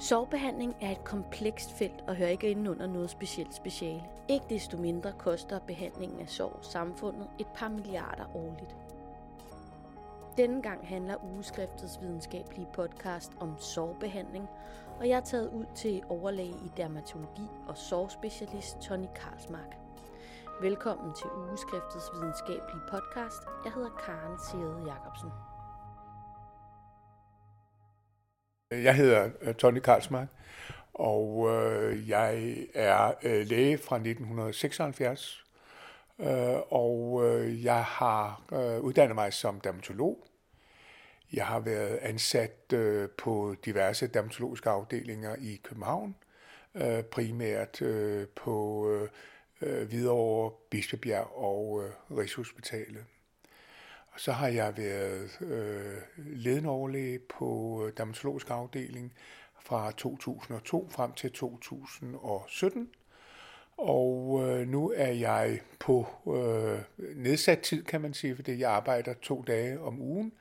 Sorgbehandling er et komplekst felt og hører ikke ind under noget specielt speciale. Ikke desto mindre koster behandlingen af sorg samfundet et par milliarder årligt. Denne gang handler ugeskriftets videnskabelige podcast om sorgbehandling, og jeg er taget ud til overlæge i dermatologi og sorgspecialist Tony Karlsmark. Velkommen til ugeskriftets videnskabelige podcast. Jeg hedder Karen Sede Jacobsen. Jeg hedder øh, Tony Karlsmark, og øh, jeg er øh, læge fra 1976, øh, og øh, jeg har øh, uddannet mig som dermatolog. Jeg har været ansat øh, på diverse dermatologiske afdelinger i København, øh, primært øh, på øh, øh Hvidovre, Bispebjerg og øh, Rigshospitalet. Så har jeg været øh, ledende overlæge på øh, dermatologisk afdeling fra 2002 frem til 2017. Og øh, nu er jeg på øh, nedsat tid, kan man sige, fordi jeg arbejder to dage om ugen.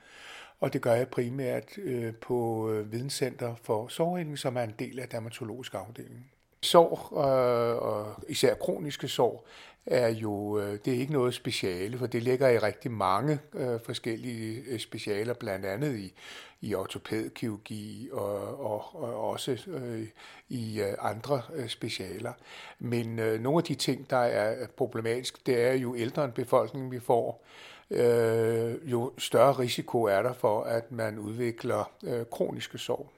Og det gør jeg primært øh, på øh, Videnscenter for Sårheling, som er en del af dermatologisk afdeling. Sår, øh, og især kroniske sår, er jo øh, det er ikke noget speciale, for det ligger i rigtig mange øh, forskellige øh, specialer, blandt andet i, i ortopædkirurgi og, og, og også øh, i øh, andre øh, specialer. Men øh, nogle af de ting, der er problematisk, det er jo ældre en befolkning, vi får, øh, jo større risiko er der for, at man udvikler øh, kroniske sår.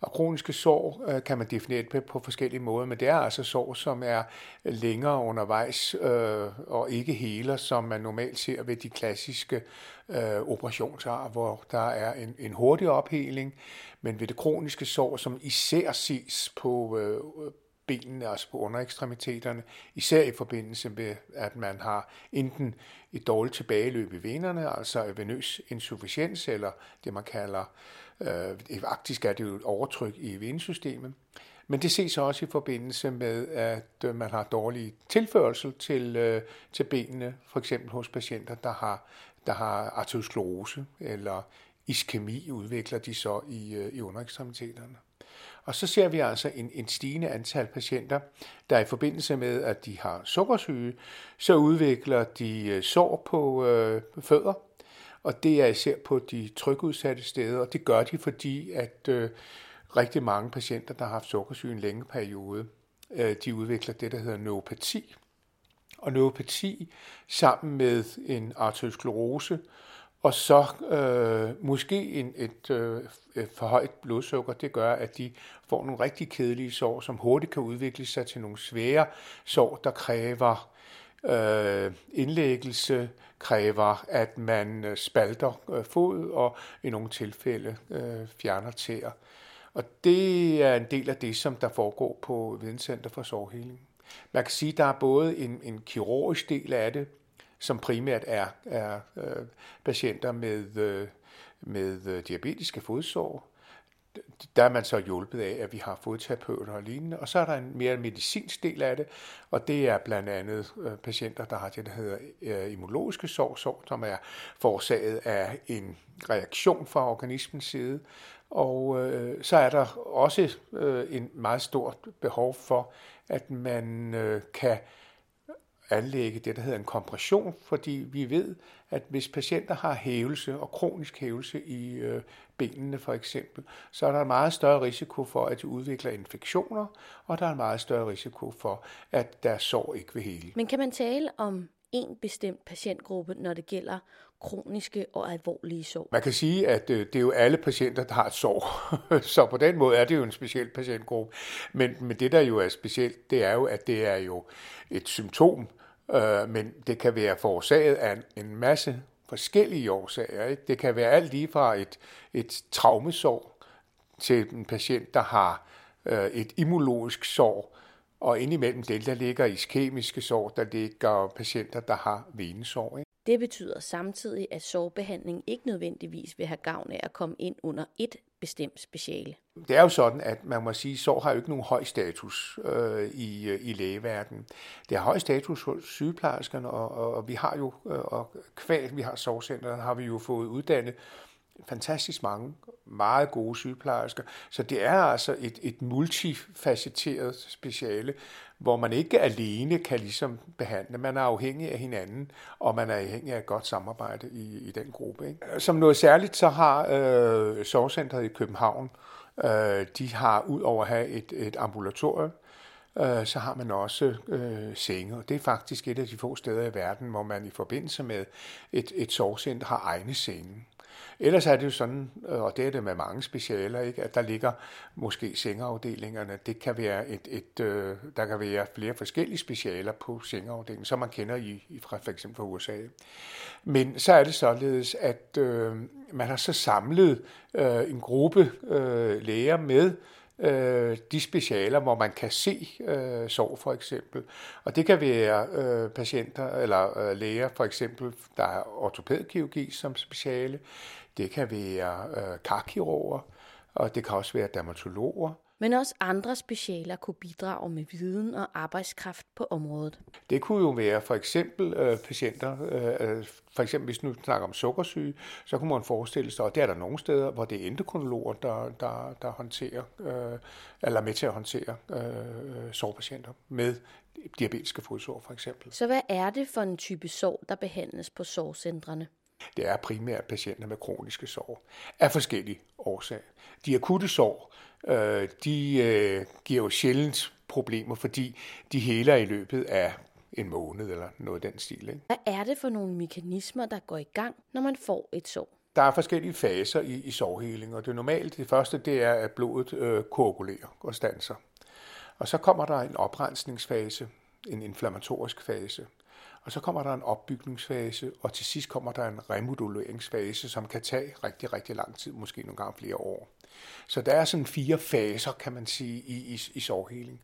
Og kroniske sår øh, kan man definere det på forskellige måder, men det er altså sår, som er længere undervejs øh, og ikke heler, som man normalt ser ved de klassiske øh, operationsar, hvor der er en, en hurtig opheling, men ved det kroniske sår, som især ses på øh, benene, altså på underekstremiteterne, især i forbindelse med, at man har enten et dårligt tilbageløb i venerne, altså venøs insufficiens, eller det man kalder, øh, Øh, faktisk er det jo et overtryk i vindsystemet. men det ses også i forbindelse med, at øh, man har dårlig tilførsel til, øh, til benene, for eksempel hos patienter, der har, der har arteriosklerose eller iskemi, udvikler de så i, øh, i underekstremiteterne. Og så ser vi altså en, en stigende antal patienter, der i forbindelse med, at de har sukkersyge, så udvikler de øh, sår på øh, fødder, og det er især på de trykudsatte steder, og det gør de, fordi at øh, rigtig mange patienter, der har haft sukkersyge en længe periode, øh, de udvikler det, der hedder neuropati. Og neuropati sammen med en arteriosklerose, og så øh, måske en, et, øh, et for højt blodsukker, det gør, at de får nogle rigtig kedelige sår, som hurtigt kan udvikle sig til nogle svære sår, der kræver øh, indlæggelse, kræver, at man øh, spalter øh, fod og i nogle tilfælde øh, fjerner tæer. Og det er en del af det, som der foregår på Videnscenter for Sårheling. Man kan sige, at der er både en, en kirurgisk del af det, som primært er, er øh, patienter med, øh, med øh, diabetiske fodsår. Der er man så hjulpet af, at vi har fodterapeuter og lignende. Og så er der en mere medicinsk del af det, og det er blandt andet øh, patienter, der har det, der hedder øh, immunologiske sår, sår, som er forårsaget af en reaktion fra organismens side. Og øh, så er der også øh, en meget stort behov for, at man øh, kan anlægge det, der hedder en kompression, fordi vi ved, at hvis patienter har hævelse og kronisk hævelse i øh, benene for eksempel, så er der en meget større risiko for, at de udvikler infektioner, og der er en meget større risiko for, at deres sår ikke vil hele. Men kan man tale om en bestemt patientgruppe, når det gælder kroniske og alvorlige sår? Man kan sige, at øh, det er jo alle patienter, der har et sår. Så på den måde er det jo en speciel patientgruppe. Men, men det, der jo er specielt, det er jo, at det er jo et symptom Øh, men det kan være forårsaget af en masse forskellige årsager. Ikke? Det kan være alt lige fra et, et traumesår til en patient, der har øh, et immunologisk sår, og indimellem det, der ligger iskemiske sår, der ligger patienter, der har venesår. Ikke? Det betyder samtidig, at sårbehandling ikke nødvendigvis vil have gavn af at komme ind under et bestemt speciale. Det er jo sådan, at man må sige, at sår har jo ikke nogen høj status øh, i, i lægeverdenen. Det har høj status hos sygeplejerskerne, og, og, og vi har jo, øh, og kvæl vi har sårcenteret, har vi jo fået uddannet fantastisk mange meget gode sygeplejersker. Så det er altså et, et multifacetteret speciale, hvor man ikke alene kan ligesom behandle. Man er afhængig af hinanden, og man er afhængig af et godt samarbejde i, i den gruppe. Ikke? Som noget særligt, så har øh, Sovcentret i København, øh, de har ud over at have et, et ambulatorium, øh, så har man også øh, senge. Det er faktisk et af de få steder i verden, hvor man i forbindelse med et, et sovcenter har egne senge. Ellers er det jo sådan, øh, og det er det med mange specialer, ikke, at der ligger måske sengeafdelingerne. Det kan være et, et, øh, der kan være flere forskellige specialer på sengeafdelingen, som man kender i, i fra for eksempel fra USA. Men så er det således, at øh, man har så samlet øh, en gruppe øh, læger med øh, de specialer, hvor man kan se øh, sorg for eksempel. Og det kan være øh, patienter eller øh, læger for eksempel, der har ortopædkirurgi som speciale. Det kan være øh, karkirurger, og det kan også være dermatologer. Men også andre specialer kunne bidrage med viden og arbejdskraft på området. Det kunne jo være for eksempel øh, patienter, øh, for eksempel hvis nu snakker om sukkersyge, så kunne man forestille sig, og det er der nogle steder, hvor det er endokrinologer, der, der, der håndterer, øh, eller med til at håndtere øh, sårpatienter med diabetiske fodsår for eksempel. Så hvad er det for en type sår, der behandles på sårcentrene? Det er primært patienter med kroniske sår af forskellige årsager. De akutte sår, øh, de øh, giver jo sjældent problemer, fordi de heler i løbet af en måned eller noget af den stil. Ikke? Hvad er det for nogle mekanismer, der går i gang, når man får et sår? Der er forskellige faser i, i sårheling, og det normalt, det første det er, at blodet øh, koagulerer og stanser. Og så kommer der en oprensningsfase, en inflammatorisk fase. Og så kommer der en opbygningsfase, og til sidst kommer der en remoduleringsfase, som kan tage rigtig, rigtig lang tid, måske nogle gange flere år. Så der er sådan fire faser, kan man sige, i, i, i sårheling.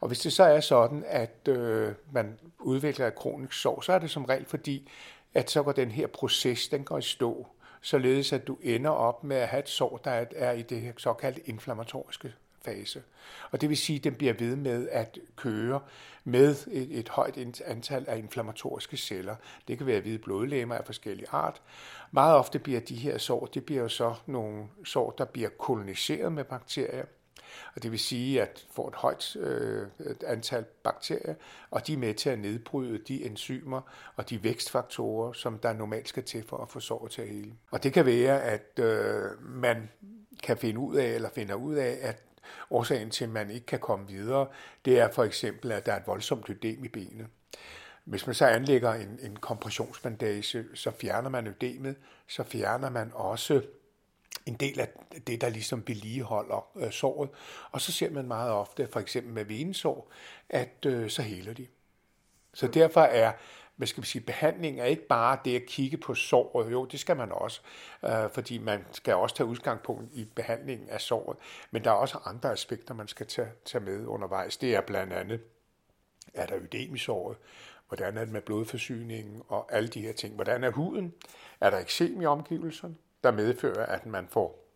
Og hvis det så er sådan, at øh, man udvikler et kronisk sår, så er det som regel fordi, at så går den her proces, den går i stå, således at du ender op med at have et sår, der er i det såkaldte inflammatoriske fase. Og det vil sige, at den bliver ved med at køre med et, et højt antal af inflammatoriske celler. Det kan være hvide blodlegemer af forskellige art. Meget ofte bliver de her sår, det bliver jo så nogle sår, der bliver koloniseret med bakterier. Og det vil sige, at får et højt øh, antal bakterier, og de er med til at nedbryde de enzymer og de vækstfaktorer, som der normalt skal til for at få såret til at hele. Og det kan være, at øh, man kan finde ud af, eller finder ud af, at Årsagen til, at man ikke kan komme videre, det er for eksempel, at der er et voldsomt ødem i benet. Hvis man så anlægger en, en kompressionsbandage, så fjerner man ødemet, så fjerner man også en del af det, der ligesom vedligeholder øh, såret. Og så ser man meget ofte, for eksempel med venesår, at øh, så heler de. Så derfor er hvad skal man sige, behandling er ikke bare det at kigge på såret. Jo, det skal man også, øh, fordi man skal også tage udgangspunkt i behandlingen af såret. Men der er også andre aspekter, man skal tage, tage med undervejs. Det er blandt andet, er der ødem i såret? Hvordan er det med blodforsyningen og alle de her ting? Hvordan er huden? Er der eksem i omgivelserne, der medfører, at man får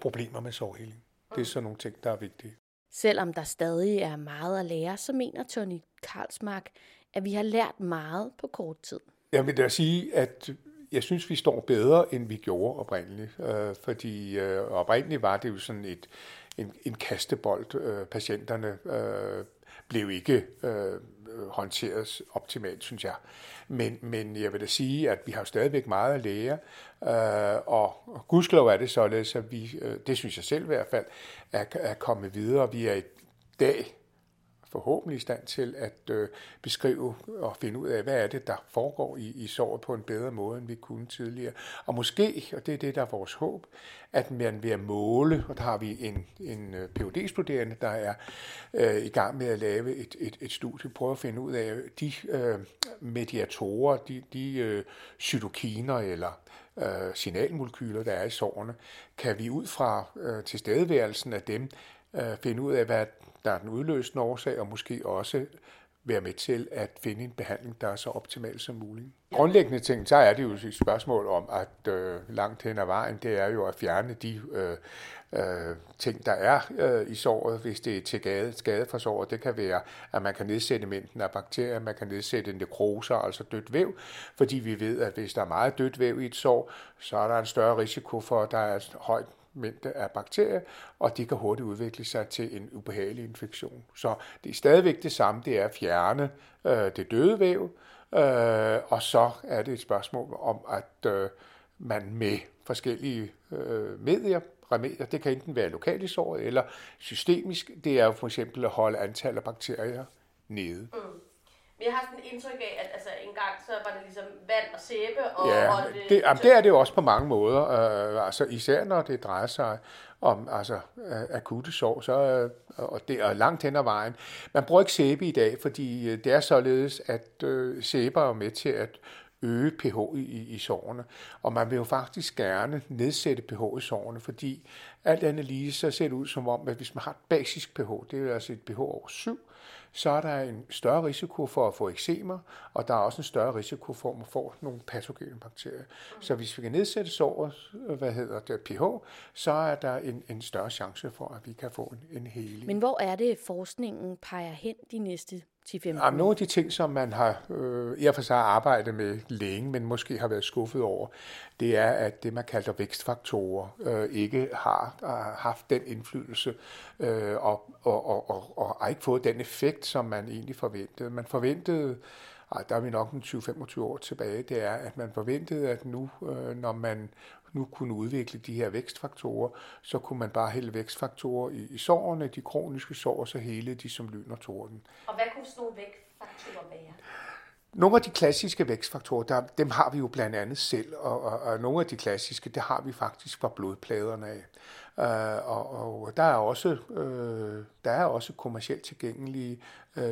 problemer med sårheling? Det er sådan nogle ting, der er vigtige. Selvom der stadig er meget at lære, så mener Tony Karlsmark, at vi har lært meget på kort tid. Jeg vil da sige, at jeg synes, vi står bedre, end vi gjorde oprindeligt. Øh, fordi øh, oprindeligt var det jo sådan et, en, en kastebold. Øh, patienterne øh, blev ikke øh, håndteret optimalt, synes jeg. Men, men jeg vil da sige, at vi har stadigvæk meget at lære, øh, og, og gudskelov er det således, at vi, øh, det synes jeg selv i hvert fald, er, er kommet videre. Vi er i dag forhåbentlig i stand til at øh, beskrive og finde ud af, hvad er det, der foregår i, i såret på en bedre måde, end vi kunne tidligere. Og måske, og det er det, der er vores håb, at man ved at måle, og der har vi en, en øh, phd studerende der er øh, i gang med at lave et, et, et studie, prøve at finde ud af de øh, mediatorer, de, de øh, cytokiner eller øh, signalmolekyler, der er i sårene, kan vi ud fra øh, tilstedeværelsen af dem øh, finde ud af, hvad der er den udløsende årsag, og måske også, være med til at finde en behandling, der er så optimal som muligt. Grundlæggende ting, så er det jo et spørgsmål om, at øh, langt hen ad vejen, det er jo at fjerne de øh, øh, ting, der er øh, i såret, hvis det er til skade, skade for såret. Det kan være, at man kan nedsætte mængden af bakterier, man kan nedsætte nekroser, altså dødt væv, fordi vi ved, at hvis der er meget dødt væv i et sår, så er der en større risiko for, at der er højt mængde af bakterier, og de kan hurtigt udvikle sig til en ubehagelig infektion. Så det er stadigvæk det samme, det er at fjerne øh, det døde væv, øh, og så er det et spørgsmål om, at øh, man med forskellige øh, medier, remedier, det kan enten være lokalt i såret eller systemisk, det er jo for eksempel at holde antallet af bakterier nede. Mm. Men jeg har sådan et indtryk af, at altså, en gang så var det ligesom vand og sæbe. Og, ja, og det, det, jamen, det er det jo også på mange måder. Øh, altså, især når det drejer sig om altså, øh, akutte sår, så, øh, og det er langt hen ad vejen. Man bruger ikke sæbe i dag, fordi øh, det er således, at øh, sæbe er med til at øge pH i, i sårene. Og man vil jo faktisk gerne nedsætte pH i sårene, fordi alt andet lige så ser det ud som om, at hvis man har et basisk pH, det er altså et pH over 7, så er der en større risiko for at få eksemer, og der er også en større risiko for, at man får nogle patogene bakterier. Så hvis vi kan nedsætte såret, hvad hedder det, pH, så er der en, en større chance for, at vi kan få en, en heling. Men hvor er det, forskningen peger hen de næste 10-15 år? Nogle af de ting, som man har øh, i og for sig arbejdet med længe, men måske har været skuffet over, det er, at det, man kalder vækstfaktorer, øh, ikke har, har haft den indflydelse øh, og, og, og, og, og har ikke fået den effekt, som man egentlig forventede. Man forventede, ej, der er vi nok en 20-25 år tilbage, det er, at man forventede, at nu, øh, når man nu kunne udvikle de her vækstfaktorer, så kunne man bare hælde vækstfaktorer i, i sårene, de kroniske sår, så hele de som lyn og torden. Og hvad kunne sådan nogle vækstfaktorer være? Nogle af de klassiske vækstfaktorer, der, dem har vi jo blandt andet selv, og, og, og nogle af de klassiske, det har vi faktisk fra blodpladerne af. Uh, og, og der er også uh, der er også kommercielt tilgængelige uh,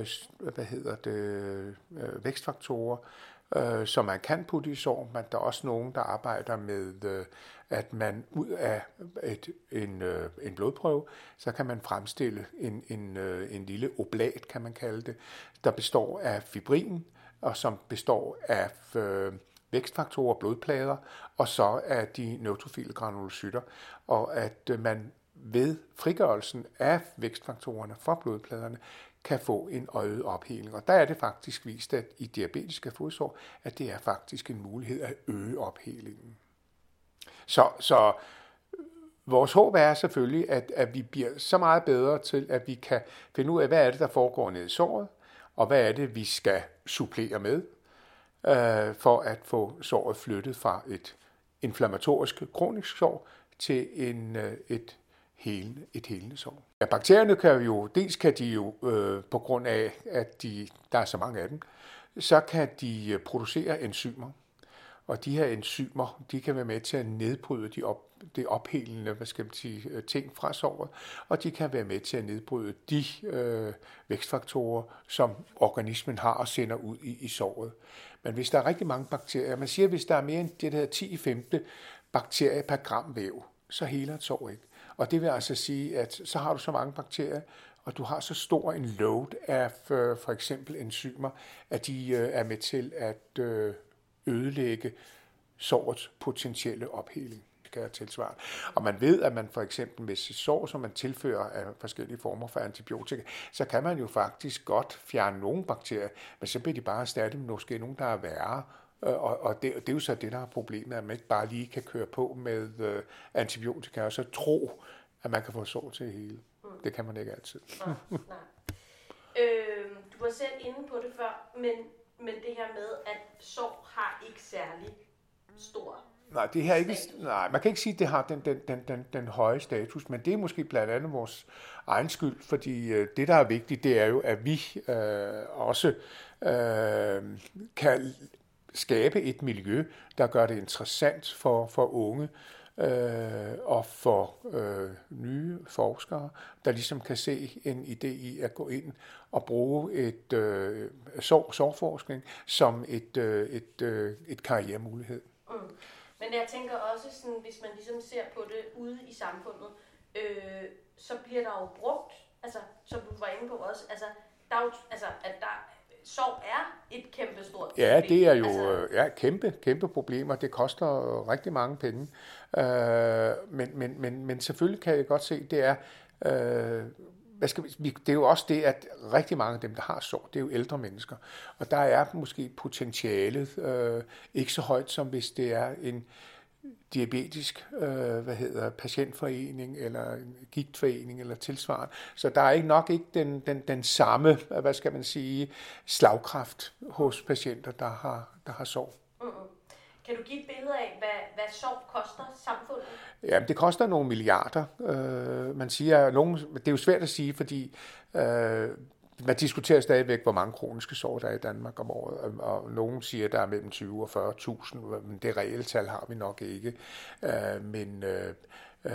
hvad hedder det uh, vækstfaktorer, øh, som man kan putte i sår, men der er også nogen, der arbejder med, øh, at man ud af et, en, øh, en blodprøve, så kan man fremstille en, en, øh, en lille oblat, kan man kalde det, der består af fibrin, og som består af øh, vækstfaktorer, blodplader, og så af de neutrofile granulocytter, og at øh, man ved frigørelsen af vækstfaktorerne fra blodpladerne kan få en øjet opheling. Og der er det faktisk vist, at i diabetiske fodsår, at det er faktisk en mulighed at øge ophelingen. Så, så øh, vores håb er selvfølgelig, at, at vi bliver så meget bedre til, at vi kan finde ud af, hvad er det, der foregår nede i såret, og hvad er det, vi skal supplere med, øh, for at få såret flyttet fra et inflammatorisk kronisk sår til en, øh, et, helende, et helende sår. Ja, bakterierne kan jo, dels kan de jo, øh, på grund af, at de, der er så mange af dem, så kan de øh, producere enzymer, og de her enzymer, de kan være med til at nedbryde de op, det ophelende hvad skal man sige, øh, ting fra såret, og de kan være med til at nedbryde de øh, vækstfaktorer, som organismen har og sender ud i, i såret. Men hvis der er rigtig mange bakterier, man siger, hvis der er mere end det der 10 i 15 bakterier per gram væv, så heler et sår ikke. Og det vil altså sige, at så har du så mange bakterier, og du har så stor en load af øh, for, eksempel enzymer, at de øh, er med til at øh, ødelægge sårets potentielle opheling skal tilsvare. Og man ved, at man for eksempel med sit sår, som man tilfører af forskellige former for antibiotika, så kan man jo faktisk godt fjerne nogle bakterier, men så bliver de bare erstattet med måske nogle, der er værre. Og, og det, det er jo så det, der er problemet, at man ikke bare lige kan køre på med uh, antibiotika, og så tro, at man kan få sår til hele. Mm. Det kan man ikke altid. Nej, nej. Øh, du var selv inde på det før, men, men det her med, at sår har ikke særlig stor Nej, det her ikke, nej, man kan ikke sige, at det har den, den, den, den, den høje status, men det er måske blandt andet vores egen skyld, fordi øh, det, der er vigtigt, det er jo, at vi øh, også øh, kan skabe et miljø, der gør det interessant for, for unge øh, og for øh, nye forskere, der ligesom kan se en idé i at gå ind og bruge et øh, sår, sårforskning som et, øh, et, øh, et karrieremulighed. Mm. Men jeg tænker også, sådan, hvis man ligesom ser på det ude i samfundet, øh, så bliver der jo brugt, altså som du var inde på også, altså, der er jo, altså at der sorg er et kæmpe stort problem. Ja, det er jo altså... ja, kæmpe, kæmpe problemer. Det koster rigtig mange penge. Øh, men, men, men, men selvfølgelig kan jeg godt se, det er... Øh, hvad skal vi, det er jo også det, at rigtig mange af dem, der har sorg, det er jo ældre mennesker. Og der er måske potentialet øh, ikke så højt, som hvis det er en diabetisk øh, hvad hedder, patientforening eller en gigtforening eller tilsvarende. Så der er ikke nok ikke den, den, den samme, hvad skal man sige, slagkraft hos patienter, der har, der har sorg. Mm-hmm. Kan du give et billede af, hvad, hvad sorg koster samfundet? Ja, det koster nogle milliarder. Øh, man siger, nogen, det er jo svært at sige, fordi øh, man diskuterer stadigvæk, hvor mange kroniske sår der er i Danmark om året, og nogen siger, at der er mellem 20 og 40.000, men det reelle tal har vi nok ikke. Øh, men øh, øh,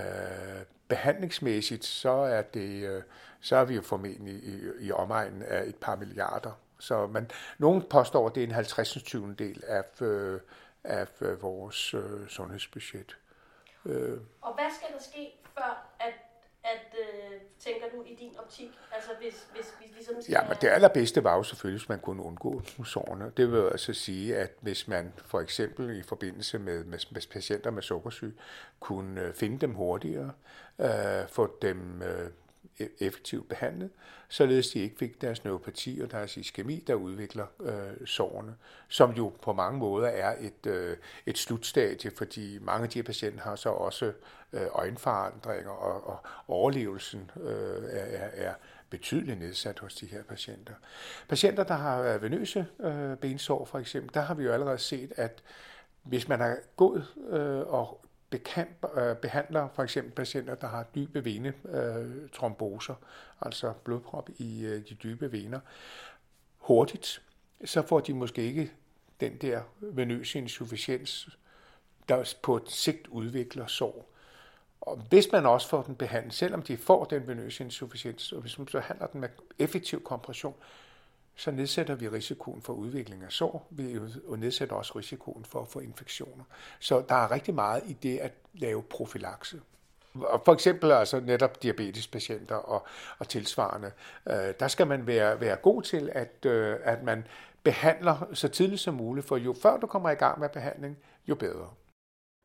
behandlingsmæssigt, så er, det, øh, så er vi jo formentlig i, i omegnen af et par milliarder. Så man, nogen påstår, at det er en 50. del af, øh, af øh, vores sundhedsbudget. Og hvad skal der ske, før at at øh, tænker du i din optik? Altså hvis, hvis vi ligesom skal... Ja, men det allerbedste var jo selvfølgelig, hvis man kunne undgå sårene. Det vil altså sige, at hvis man for eksempel i forbindelse med, med, med patienter med sukkersyge, kunne øh, finde dem hurtigere, øh, få dem øh, E- effektivt behandlet, således de ikke fik deres neuropati og deres iskemi, der udvikler øh, sårene, som jo på mange måder er et, øh, et slutstadie, fordi mange af de her patienter har så også øh, øjenforandringer, og, og overlevelsen øh, er, er betydeligt nedsat hos de her patienter. Patienter, der har venøse øh, bensår for eksempel, der har vi jo allerede set, at hvis man har god øh, og bekamp, øh, behandler for eksempel patienter, der har dybe venetromboser, øh, altså blodprop i øh, de dybe vener, hurtigt, så får de måske ikke den der venøse insufficiens, der på et sigt udvikler sår. Og hvis man også får den behandlet, selvom de får den venøse insufficiens, og hvis man så handler den med effektiv kompression, så nedsætter vi risikoen for udvikling af sår, og nedsætter også risikoen for at få infektioner. Så der er rigtig meget i det at lave profilakse. For eksempel altså netop diabetespatienter og, og tilsvarende. Øh, der skal man være, være god til, at, øh, at man behandler så tidligt som muligt, for jo før du kommer i gang med behandling, jo bedre.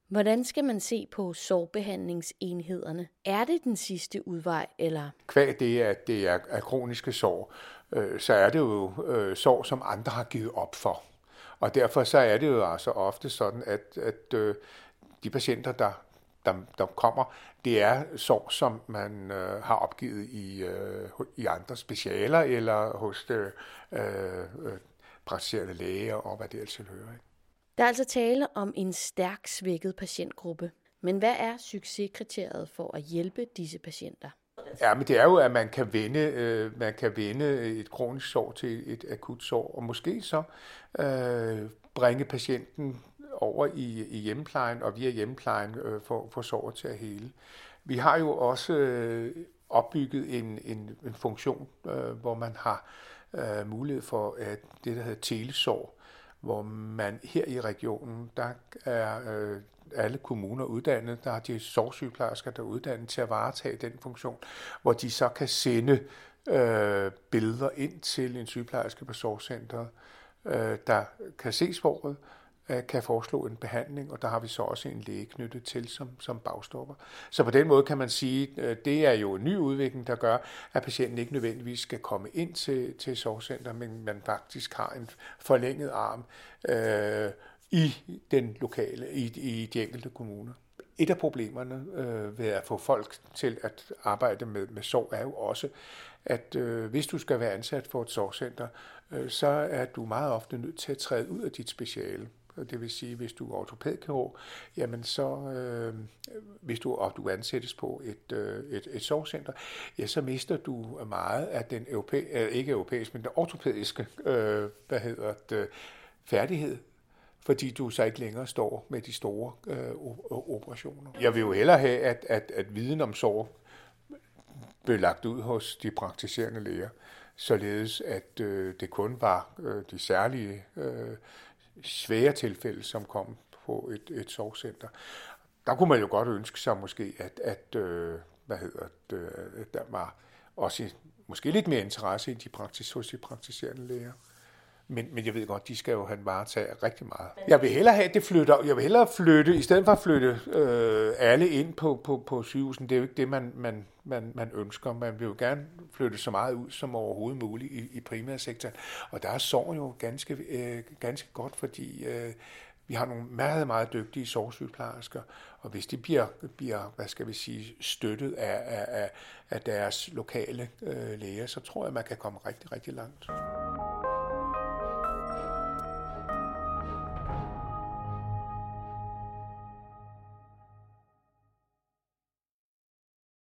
Hvordan skal man se på sårbehandlingsenhederne? Er det den sidste udvej, eller? Kvæg det, at det er, er kroniske sår, øh, så er det jo øh, sår, som andre har givet op for. Og derfor så er det jo altså ofte sådan, at, at øh, de patienter, der, der, der kommer, det er sår, som man øh, har opgivet i, øh, i andre specialer eller hos øh, øh, praktiserende læger og hvad det ellers hører. Ikke? Der er altså tale om en stærk svækket patientgruppe. Men hvad er succeskriteriet for at hjælpe disse patienter? Ja, men det er jo, at man kan vende, øh, man kan vende et kronisk sår til et akut sår, og måske så øh, bringe patienten over i, i hjemmeplejen, og via hjemmeplejen øh, få, få såret til at hele. Vi har jo også øh, opbygget en, en, en funktion, øh, hvor man har øh, mulighed for at det, der hedder telesår, hvor man her i regionen, der er øh, alle kommuner uddannet, der har de sovsygeplejersker, der er uddannet til at varetage den funktion, hvor de så kan sende øh, billeder ind til en sygeplejerske på sovcenteret, øh, der kan se sporet, øh, kan foreslå en behandling, og der har vi så også en læge knyttet til som, som bagstopper. Så på den måde kan man sige, øh, det er jo en ny udvikling, der gør, at patienten ikke nødvendigvis skal komme ind til, til sovcenter, men man faktisk har en forlænget arm øh, i den lokale, i, i de enkelte kommuner. Et af problemerne øh, ved at få folk til at arbejde med, med sorg er jo også, at øh, hvis du skal være ansat for et sorgcenter, øh, så er du meget ofte nødt til at træde ud af dit speciale. Det vil sige, hvis du er ortopædkirurg, jamen så, øh, hvis du, og du ansættes på et, øh, et, et sovcenter, ja, så mister du meget af den europæ, øh, ikke europæiske, men den ortopædiske øh, hvad hedder det, færdighed, fordi du så ikke længere står med de store øh, operationer. Jeg vil jo hellere have, at, at, at viden om sorg blev lagt ud hos de praktiserende læger, således at øh, det kun var øh, de særlige øh, svære tilfælde, som kom på et, et sorgcenter. Der kunne man jo godt ønske sig måske, at, at øh, hvad hedder det, der var også måske lidt mere interesse i de praktis, hos de praktiserende læger. Men, men jeg ved godt, de skal jo have varetage rigtig meget. Jeg vil hellere have, at det flytter. Jeg vil hellere flytte, i stedet for at flytte øh, alle ind på, på, på sygehusen. Det er jo ikke det, man, man, man, man ønsker. Man vil jo gerne flytte så meget ud som overhovedet muligt i, i primærsektoren. Og der er sorg jo ganske, øh, ganske godt, fordi øh, vi har nogle meget, meget dygtige sorgsygeplejersker, og hvis de bliver, bliver hvad skal vi sige, støttet af, af, af deres lokale øh, læger, så tror jeg, man kan komme rigtig, rigtig langt.